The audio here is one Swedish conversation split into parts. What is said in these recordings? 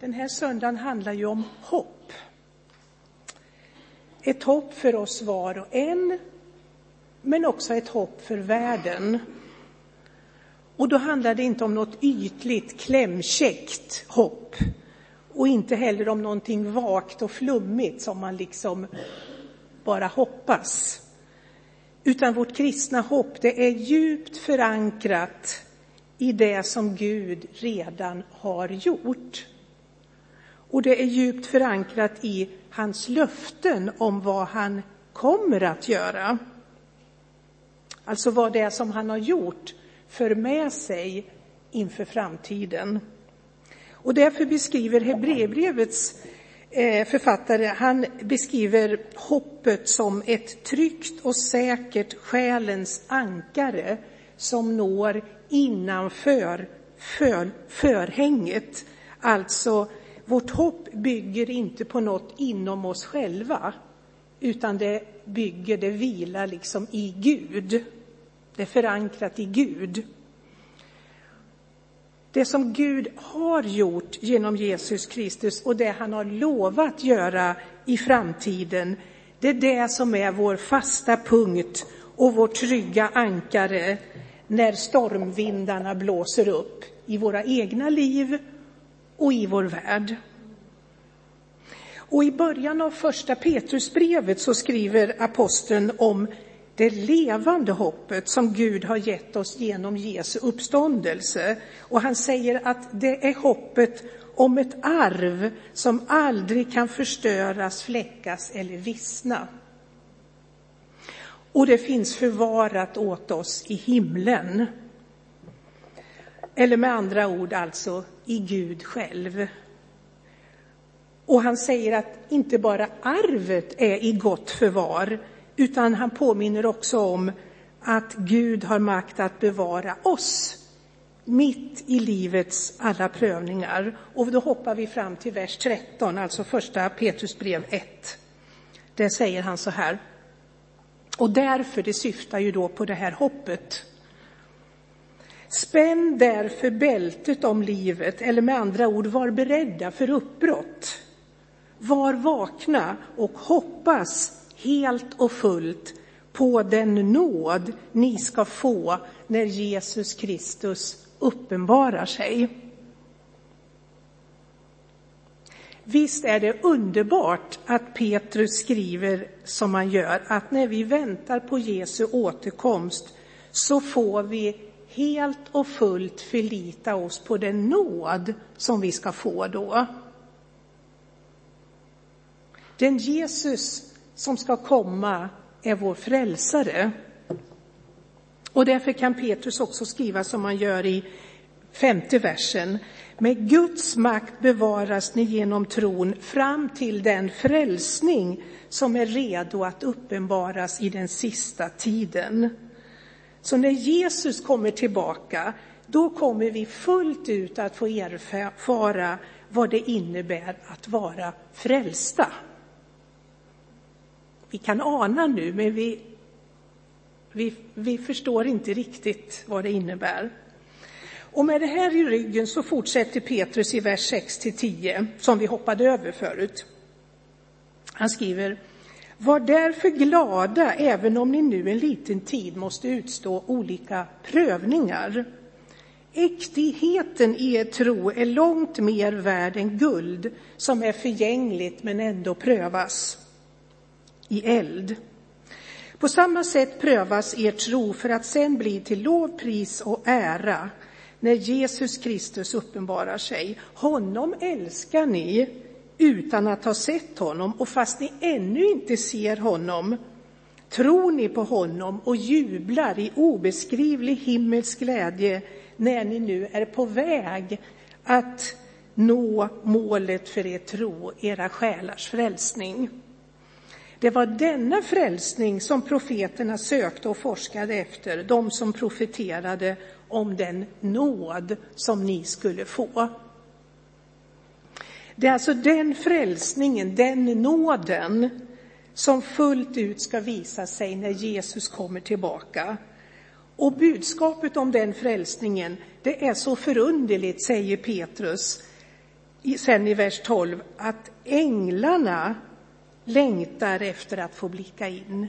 Den här söndagen handlar ju om hopp. Ett hopp för oss var och en, men också ett hopp för världen. Och då handlar det inte om något ytligt, klämkäckt hopp och inte heller om någonting vagt och flummigt som man liksom bara hoppas. Utan vårt kristna hopp, det är djupt förankrat i det som Gud redan har gjort. Och det är djupt förankrat i hans löften om vad han kommer att göra. Alltså vad det är som han har gjort för med sig inför framtiden. Och därför beskriver Hebreerbrevets eh, författare, han beskriver hoppet som ett tryggt och säkert själens ankare som når innanför för, förhänget. Alltså, vårt hopp bygger inte på något inom oss själva, utan det bygger, det vilar liksom i Gud. Det är förankrat i Gud. Det som Gud har gjort genom Jesus Kristus och det han har lovat göra i framtiden, det är det som är vår fasta punkt och vårt trygga ankare när stormvindarna blåser upp i våra egna liv och i vår värld. Och i början av första Petrusbrevet så skriver aposteln om det levande hoppet som Gud har gett oss genom Jesu uppståndelse. Och han säger att det är hoppet om ett arv som aldrig kan förstöras, fläckas eller vissna. Och det finns förvarat åt oss i himlen. Eller med andra ord alltså i Gud själv. Och han säger att inte bara arvet är i gott förvar, utan han påminner också om att Gud har makt att bevara oss mitt i livets alla prövningar. Och då hoppar vi fram till vers 13, alltså första Petrusbrev 1. Där säger han så här. Och därför, det syftar ju då på det här hoppet. Spänn därför bältet om livet, eller med andra ord, var beredda för uppbrott. Var vakna och hoppas helt och fullt på den nåd ni ska få när Jesus Kristus uppenbarar sig. Visst är det underbart att Petrus skriver som han gör, att när vi väntar på Jesu återkomst så får vi helt och fullt förlita oss på den nåd som vi ska få då. Den Jesus som ska komma är vår frälsare. Och därför kan Petrus också skriva som han gör i femte versen. Med Guds makt bevaras ni genom tron fram till den frälsning som är redo att uppenbaras i den sista tiden. Så när Jesus kommer tillbaka, då kommer vi fullt ut att få erfara vad det innebär att vara frälsta. Vi kan ana nu, men vi, vi, vi förstår inte riktigt vad det innebär. Och med det här i ryggen så fortsätter Petrus i vers 6 10, som vi hoppade över förut. Han skriver, var därför glada även om ni nu en liten tid måste utstå olika prövningar. Äktigheten i er tro är långt mer värd än guld som är förgängligt men ändå prövas i eld. På samma sätt prövas er tro för att sen bli till lov, pris och ära när Jesus Kristus uppenbarar sig. Honom älskar ni utan att ha sett honom och fast ni ännu inte ser honom tror ni på honom och jublar i obeskrivlig himmelsk glädje när ni nu är på väg att nå målet för er tro, era själars frälsning. Det var denna frälsning som profeterna sökte och forskade efter, de som profeterade om den nåd som ni skulle få. Det är alltså den frälsningen, den nåden, som fullt ut ska visa sig när Jesus kommer tillbaka. Och budskapet om den frälsningen, det är så förunderligt, säger Petrus, sen i vers 12 att änglarna längtar efter att få blicka in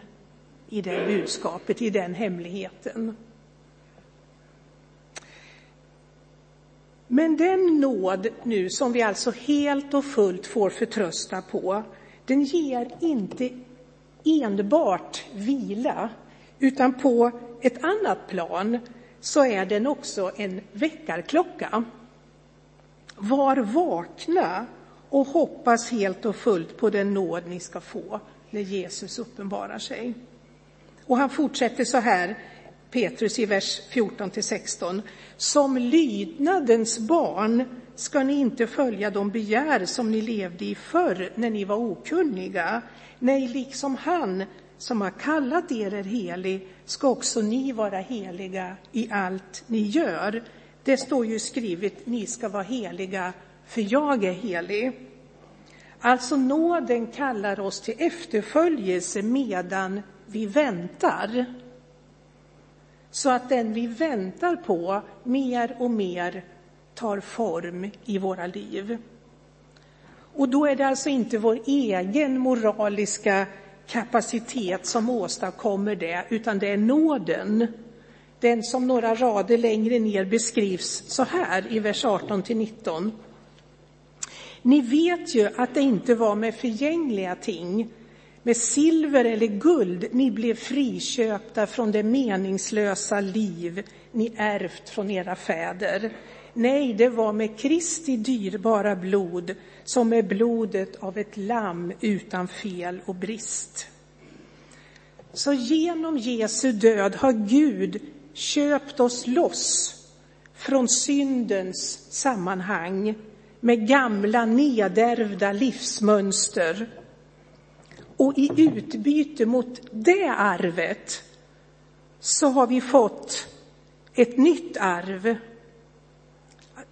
i det budskapet, i den hemligheten. Men den nåd nu som vi alltså helt och fullt får förtrösta på, den ger inte enbart vila, utan på ett annat plan så är den också en väckarklocka. Var vakna och hoppas helt och fullt på den nåd ni ska få när Jesus uppenbarar sig. Och han fortsätter så här, Petrus i vers 14 till 16. Som lydnadens barn ska ni inte följa de begär som ni levde i förr när ni var okunniga. Nej, liksom han som har kallat er är helig ska också ni vara heliga i allt ni gör. Det står ju skrivet, ni ska vara heliga för jag är helig. Alltså nåden kallar oss till efterföljelse medan vi väntar. Så att den vi väntar på mer och mer tar form i våra liv. Och då är det alltså inte vår egen moraliska kapacitet som åstadkommer det, utan det är nåden. Den som några rader längre ner beskrivs så här i vers 18 till 19. Ni vet ju att det inte var med förgängliga ting, med silver eller guld ni blev friköpta från det meningslösa liv ni ärvt från era fäder. Nej, det var med Kristi dyrbara blod, som är blodet av ett lamm utan fel och brist. Så genom Jesu död har Gud köpt oss loss från syndens sammanhang med gamla nedärvda livsmönster. Och i utbyte mot det arvet så har vi fått ett nytt arv.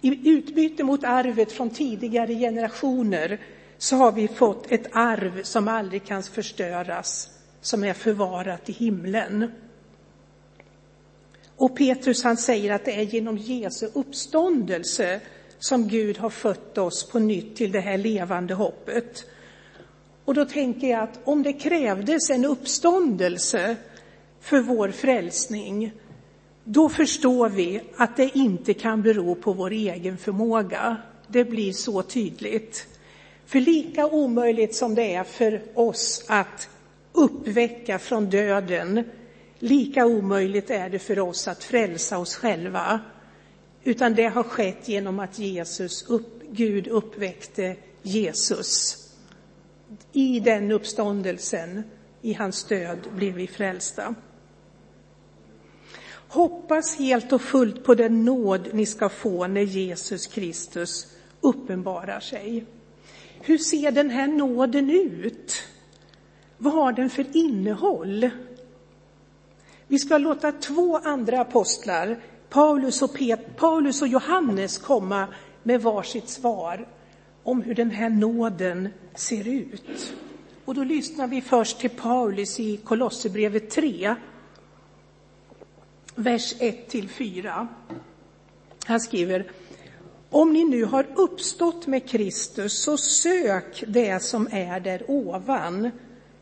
I utbyte mot arvet från tidigare generationer så har vi fått ett arv som aldrig kan förstöras, som är förvarat i himlen. Och Petrus han säger att det är genom Jesu uppståndelse som Gud har fött oss på nytt till det här levande hoppet. Och då tänker jag att om det krävdes en uppståndelse för vår frälsning, då förstår vi att det inte kan bero på vår egen förmåga. Det blir så tydligt. För lika omöjligt som det är för oss att uppväcka från döden, lika omöjligt är det för oss att frälsa oss själva. Utan det har skett genom att Jesus upp, Gud uppväckte Jesus. I den uppståndelsen, i hans död, blev vi frälsta. Hoppas helt och fullt på den nåd ni ska få när Jesus Kristus uppenbarar sig. Hur ser den här nåden ut? Vad har den för innehåll? Vi ska låta två andra apostlar, Paulus och, Pet, Paulus och Johannes, komma med varsitt svar om hur den här nåden ser ut. Och då lyssnar vi först till Paulus i Kolosserbrevet 3, vers 1 till 4. Han skriver om ni nu har uppstått med Kristus, så sök det som är där ovan,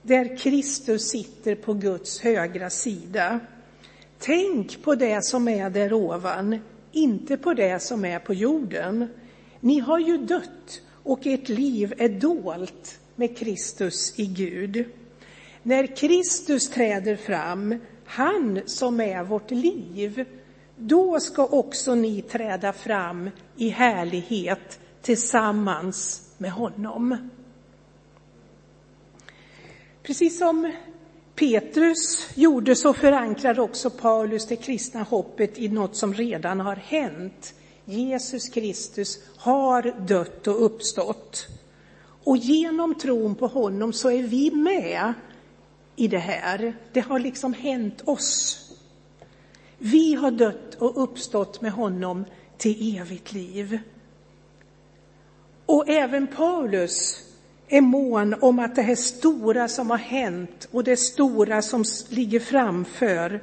där Kristus sitter på Guds högra sida. Tänk på det som är där ovan, inte på det som är på jorden. Ni har ju dött och ert liv är dolt med Kristus i Gud. När Kristus träder fram, han som är vårt liv, då ska också ni träda fram i härlighet tillsammans med honom. Precis som Petrus gjorde så förankrar också Paulus det kristna hoppet i något som redan har hänt. Jesus Kristus har dött och uppstått. Och genom tron på honom så är vi med i det här. Det har liksom hänt oss. Vi har dött och uppstått med honom till evigt liv. Och även Paulus är mån om att det här stora som har hänt och det stora som ligger framför,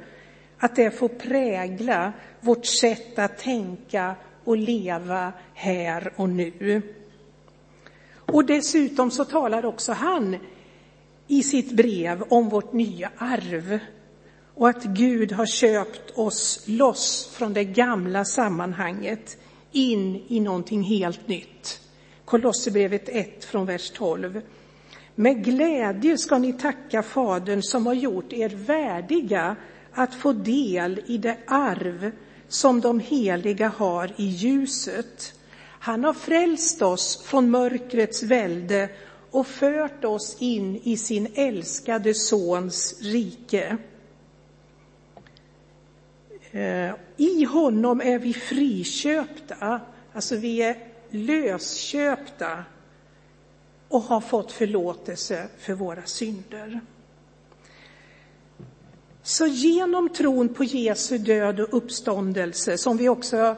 att det får prägla vårt sätt att tänka och leva här och nu. Och dessutom så talar också han i sitt brev om vårt nya arv och att Gud har köpt oss loss från det gamla sammanhanget in i någonting helt nytt. Kolosserbrevet 1 från vers 12. Med glädje ska ni tacka Fadern som har gjort er värdiga att få del i det arv som de heliga har i ljuset. Han har frälst oss från mörkrets välde och fört oss in i sin älskade Sons rike. Eh, I honom är vi friköpta, alltså vi är lösköpta och har fått förlåtelse för våra synder. Så genom tron på Jesu död och uppståndelse, som vi också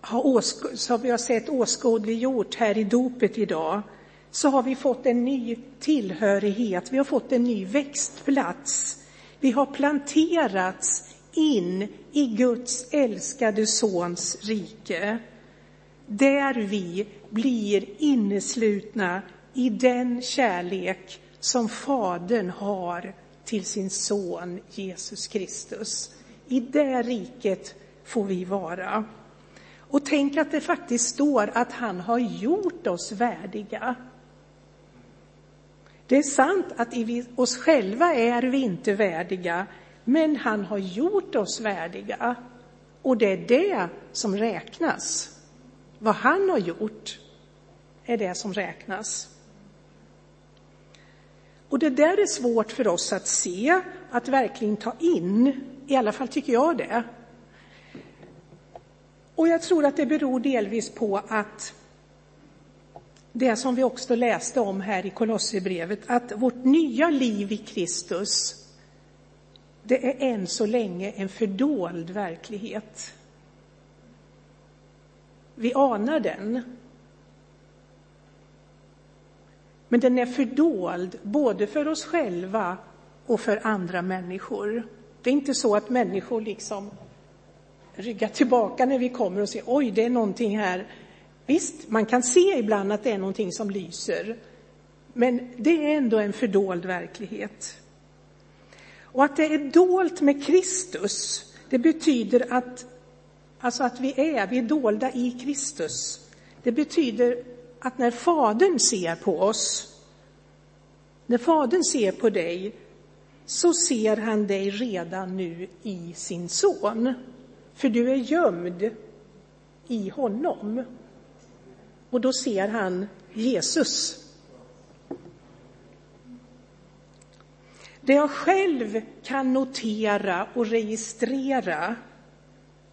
har, som vi har sett åskådliggjort här i dopet idag, så har vi fått en ny tillhörighet, vi har fått en ny växtplats. Vi har planterats in i Guds älskade Sons rike, där vi blir inneslutna i den kärlek som Fadern har till sin son Jesus Kristus. I det riket får vi vara. Och tänk att det faktiskt står att han har gjort oss värdiga. Det är sant att i oss själva är vi inte värdiga, men han har gjort oss värdiga. Och det är det som räknas. Vad han har gjort är det som räknas. Och det där är svårt för oss att se, att verkligen ta in. I alla fall tycker jag det. Och jag tror att det beror delvis på att det som vi också läste om här i Kolosserbrevet, att vårt nya liv i Kristus, det är än så länge en fördold verklighet. Vi anar den. Men den är fördold både för oss själva och för andra människor. Det är inte så att människor liksom ryggar tillbaka när vi kommer och ser oj, det är någonting här. Visst, man kan se ibland att det är någonting som lyser, men det är ändå en fördold verklighet. Och att det är dolt med Kristus, det betyder att, alltså att vi är, vi är dolda i Kristus. Det betyder att när Fadern ser på oss, när Fadern ser på dig, så ser han dig redan nu i sin son. För du är gömd i honom. Och då ser han Jesus. Det jag själv kan notera och registrera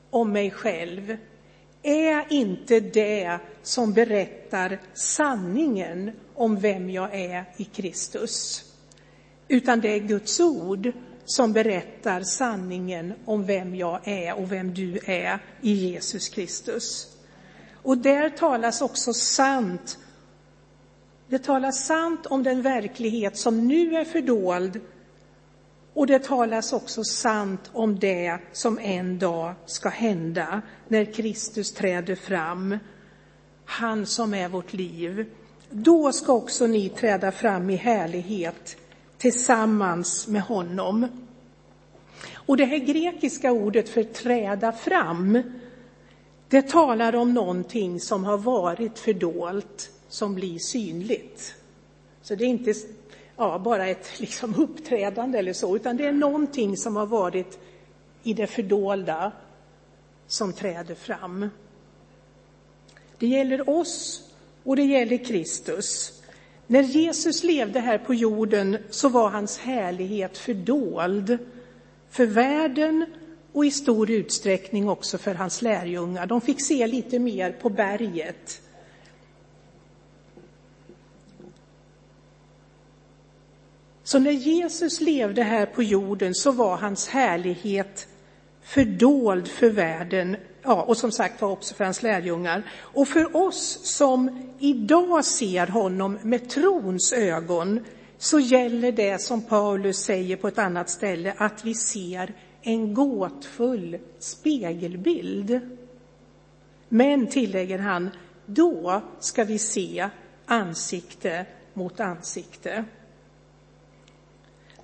om mig själv är inte det som berättar sanningen om vem jag är i Kristus, utan det är Guds ord som berättar sanningen om vem jag är och vem du är i Jesus Kristus. Och där talas också sant. Det talas sant om den verklighet som nu är fördold och det talas också sant om det som en dag ska hända när Kristus träder fram, han som är vårt liv. Då ska också ni träda fram i härlighet tillsammans med honom. Och det här grekiska ordet för träda fram, det talar om någonting som har varit fördolt, som blir synligt. Så det är inte ja, bara ett liksom uppträdande eller så, utan det är någonting som har varit i det fördolda som träder fram. Det gäller oss och det gäller Kristus. När Jesus levde här på jorden så var hans härlighet fördold för världen och i stor utsträckning också för hans lärjungar. De fick se lite mer på berget. Så när Jesus levde här på jorden så var hans härlighet fördold för världen, ja, och som sagt var också för hans lärjungar. Och för oss som idag ser honom med trons ögon så gäller det som Paulus säger på ett annat ställe, att vi ser en gåtfull spegelbild. Men, tillägger han, då ska vi se ansikte mot ansikte.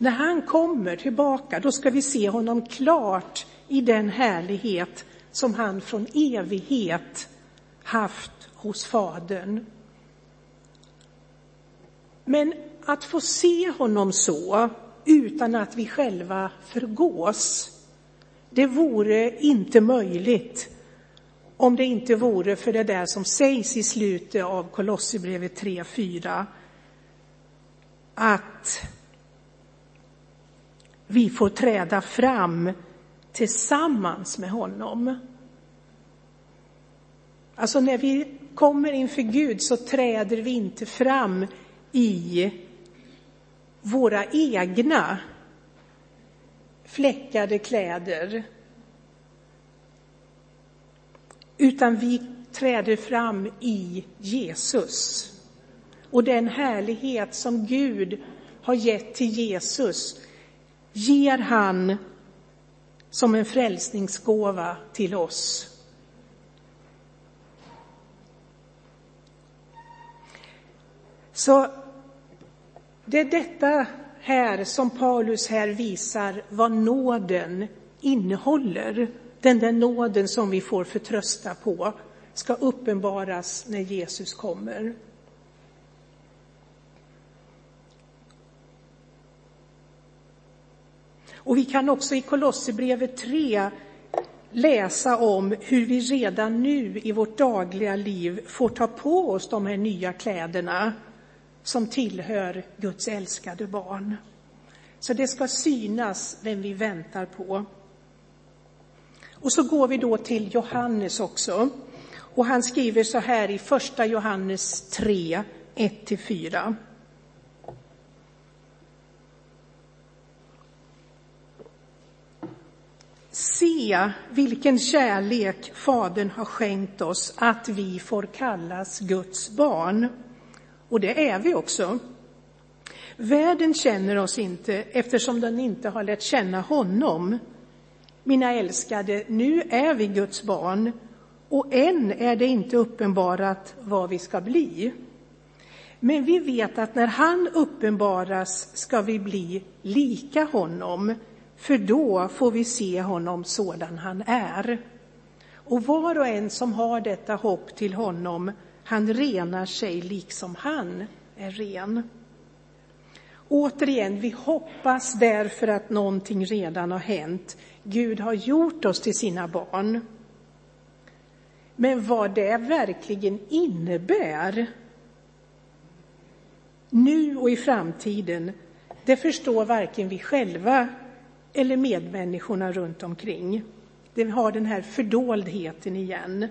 När han kommer tillbaka, då ska vi se honom klart i den härlighet som han från evighet haft hos Fadern. Men att få se honom så, utan att vi själva förgås, det vore inte möjligt om det inte vore för det där som sägs i slutet av Kolosserbrevet 3.4, att vi får träda fram tillsammans med honom. Alltså när vi kommer inför Gud så träder vi inte fram i våra egna fläckade kläder. Utan vi träder fram i Jesus. Och den härlighet som Gud har gett till Jesus ger han som en frälsningsgåva till oss. Så det är detta här som Paulus här visar vad nåden innehåller. Den där nåden som vi får förtrösta på ska uppenbaras när Jesus kommer. Och vi kan också i Kolosserbrevet 3 läsa om hur vi redan nu i vårt dagliga liv får ta på oss de här nya kläderna som tillhör Guds älskade barn. Så det ska synas vem vi väntar på. Och så går vi då till Johannes också. Och han skriver så här i första Johannes 3, 1-4. Se vilken kärlek Fadern har skänkt oss att vi får kallas Guds barn. Och det är vi också. Världen känner oss inte eftersom den inte har lärt känna honom. Mina älskade, nu är vi Guds barn och än är det inte uppenbarat vad vi ska bli. Men vi vet att när han uppenbaras ska vi bli lika honom, för då får vi se honom sådan han är. Och var och en som har detta hopp till honom han renar sig liksom han är ren. Återigen, vi hoppas därför att någonting redan har hänt. Gud har gjort oss till sina barn. Men vad det verkligen innebär nu och i framtiden, det förstår varken vi själva eller medmänniskorna runt omkring. Det har den här fördoldheten igen.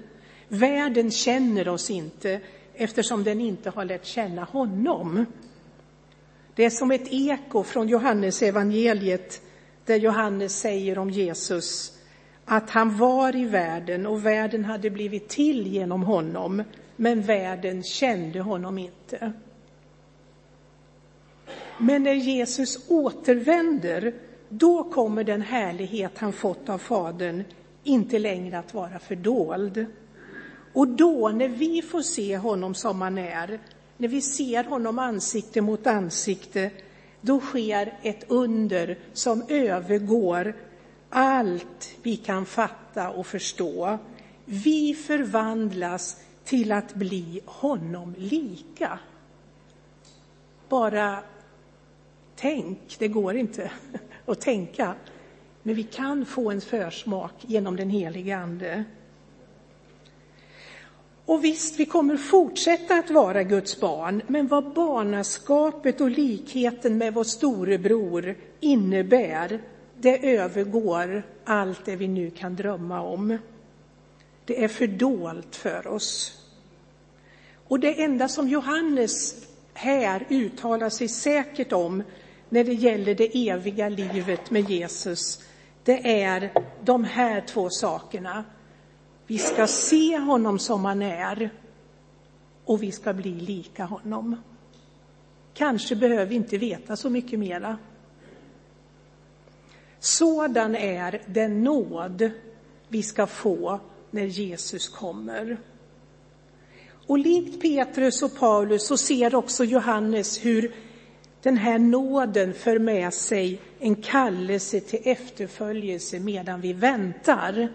Världen känner oss inte eftersom den inte har lärt känna honom. Det är som ett eko från Johannes evangeliet där Johannes säger om Jesus att han var i världen och världen hade blivit till genom honom, men världen kände honom inte. Men när Jesus återvänder, då kommer den härlighet han fått av Fadern inte längre att vara fördold. Och då, när vi får se honom som han är, när vi ser honom ansikte mot ansikte, då sker ett under som övergår allt vi kan fatta och förstå. Vi förvandlas till att bli honom lika. Bara tänk, det går inte och tänka, men vi kan få en försmak genom den helige Ande. Och visst, vi kommer fortsätta att vara Guds barn, men vad barnaskapet och likheten med vår storebror innebär, det övergår allt det vi nu kan drömma om. Det är fördolt för oss. Och det enda som Johannes här uttalar sig säkert om när det gäller det eviga livet med Jesus, det är de här två sakerna. Vi ska se honom som han är och vi ska bli lika honom. Kanske behöver vi inte veta så mycket mera. Sådan är den nåd vi ska få när Jesus kommer. Och likt Petrus och Paulus så ser också Johannes hur den här nåden för med sig en kallelse till efterföljelse medan vi väntar.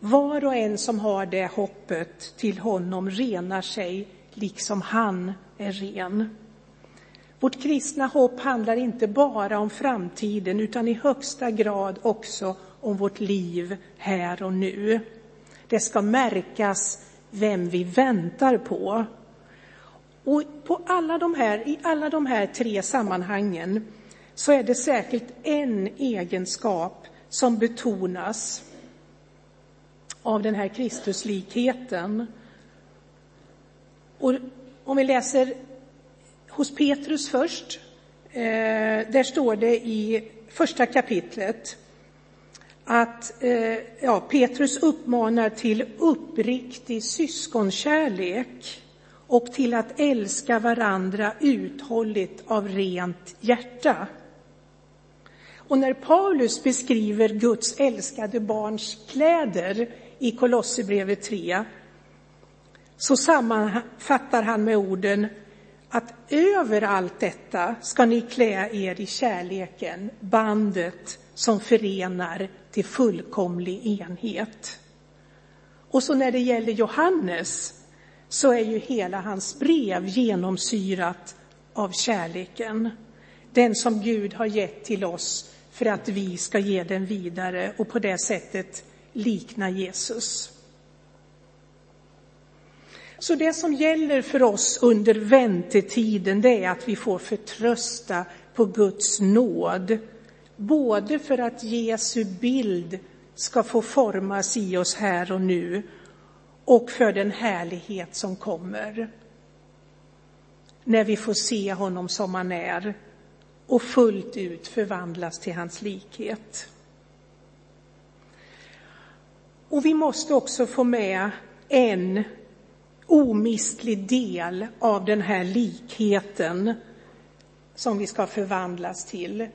Var och en som har det hoppet till honom renar sig liksom han är ren. Vårt kristna hopp handlar inte bara om framtiden utan i högsta grad också om vårt liv här och nu. Det ska märkas vem vi väntar på. Och på alla de här, i alla de här tre sammanhangen så är det särskilt en egenskap som betonas av den här Kristuslikheten. Och om vi läser hos Petrus först, eh, där står det i första kapitlet att eh, ja, Petrus uppmanar till uppriktig syskonkärlek och till att älska varandra uthålligt av rent hjärta. Och när Paulus beskriver Guds älskade barns kläder i Kolosserbrevet 3 så sammanfattar han med orden att över allt detta ska ni klä er i kärleken, bandet som förenar till fullkomlig enhet. Och så när det gäller Johannes så är ju hela hans brev genomsyrat av kärleken. Den som Gud har gett till oss för att vi ska ge den vidare och på det sättet likna Jesus. Så det som gäller för oss under väntetiden det är att vi får förtrösta på Guds nåd. Både för att Jesu bild ska få formas i oss här och nu och för den härlighet som kommer. När vi får se honom som han är och fullt ut förvandlas till hans likhet. Och vi måste också få med en omistlig del av den här likheten som vi ska förvandlas till.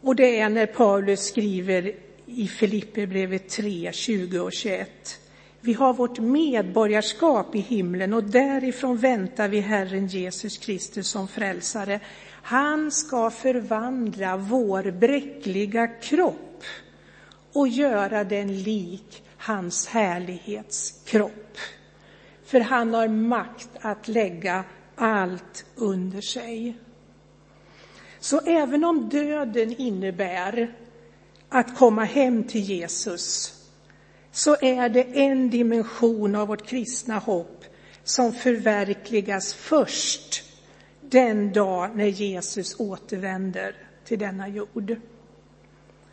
Och det är när Paulus skriver i Filipperbrevet 3, 20 och 21. Vi har vårt medborgarskap i himlen och därifrån väntar vi Herren Jesus Kristus som frälsare. Han ska förvandla vår bräckliga kropp och göra den lik hans härlighetskropp. För han har makt att lägga allt under sig. Så även om döden innebär att komma hem till Jesus så är det en dimension av vårt kristna hopp som förverkligas först den dag när Jesus återvänder till denna jord.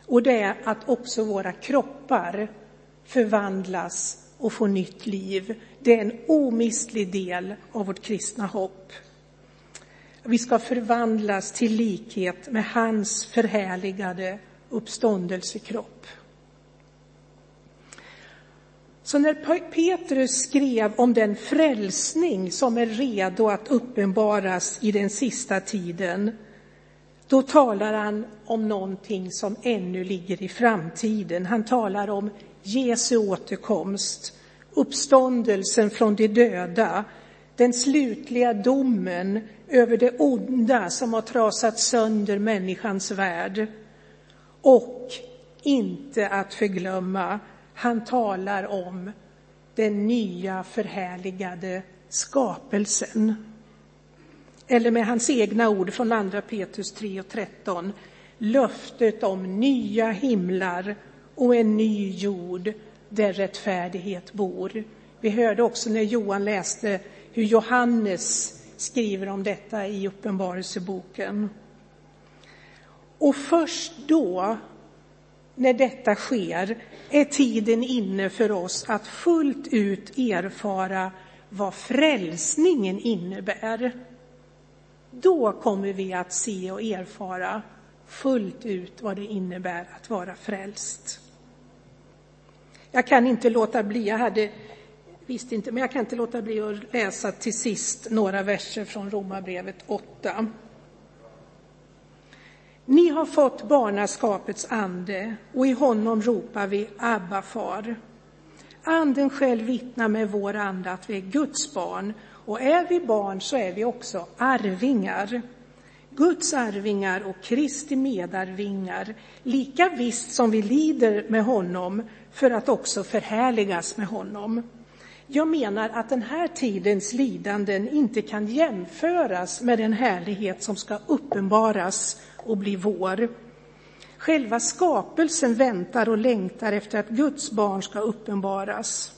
Och det är att också våra kroppar förvandlas och får nytt liv. Det är en omistlig del av vårt kristna hopp. Vi ska förvandlas till likhet med hans förhärligade uppståndelsekropp. Så när Petrus skrev om den frälsning som är redo att uppenbaras i den sista tiden, då talar han om någonting som ännu ligger i framtiden. Han talar om Jesu återkomst, uppståndelsen från de döda, den slutliga domen över det onda som har trasat sönder människans värld. Och inte att förglömma, han talar om den nya förhärligade skapelsen. Eller med hans egna ord från andra Petrus 3 och 13, löftet om nya himlar och en ny jord där rättfärdighet bor. Vi hörde också när Johan läste hur Johannes skriver om detta i Uppenbarelseboken. Och först då, när detta sker, är tiden inne för oss att fullt ut erfara vad frälsningen innebär. Då kommer vi att se och erfara fullt ut vad det innebär att vara frälst. Jag kan inte låta bli, jag hade, visst inte, men jag kan inte låta bli att läsa till sist några verser från Romarbrevet 8. Ni har fått barnaskapets ande och i honom ropar vi Abba, far. Anden själv vittnar med vår ande att vi är Guds barn. Och är vi barn så är vi också arvingar. Guds arvingar och Kristi medarvingar, lika visst som vi lider med honom för att också förhärligas med honom. Jag menar att den här tidens lidanden inte kan jämföras med den härlighet som ska uppenbaras och bli vår. Själva skapelsen väntar och längtar efter att Guds barn ska uppenbaras.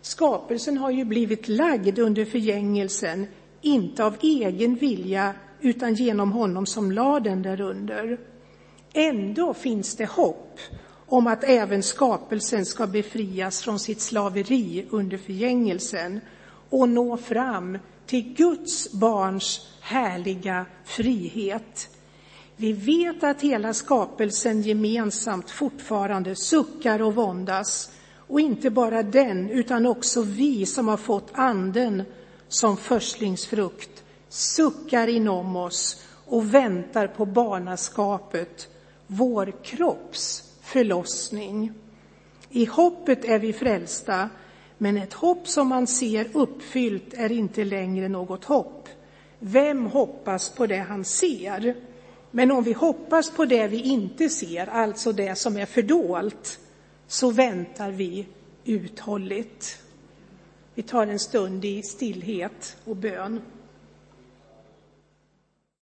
Skapelsen har ju blivit lagd under förgängelsen, inte av egen vilja utan genom honom som lade den därunder. Ändå finns det hopp om att även skapelsen ska befrias från sitt slaveri under förgängelsen och nå fram till Guds barns härliga frihet. Vi vet att hela skapelsen gemensamt fortfarande suckar och våndas och inte bara den utan också vi som har fått anden som förstlingsfrukt suckar inom oss och väntar på barnaskapet, vår kropps förlossning. I hoppet är vi frälsta, men ett hopp som man ser uppfyllt är inte längre något hopp. Vem hoppas på det han ser? Men om vi hoppas på det vi inte ser, alltså det som är fördolt, så väntar vi uthålligt. Vi tar en stund i stillhet och bön.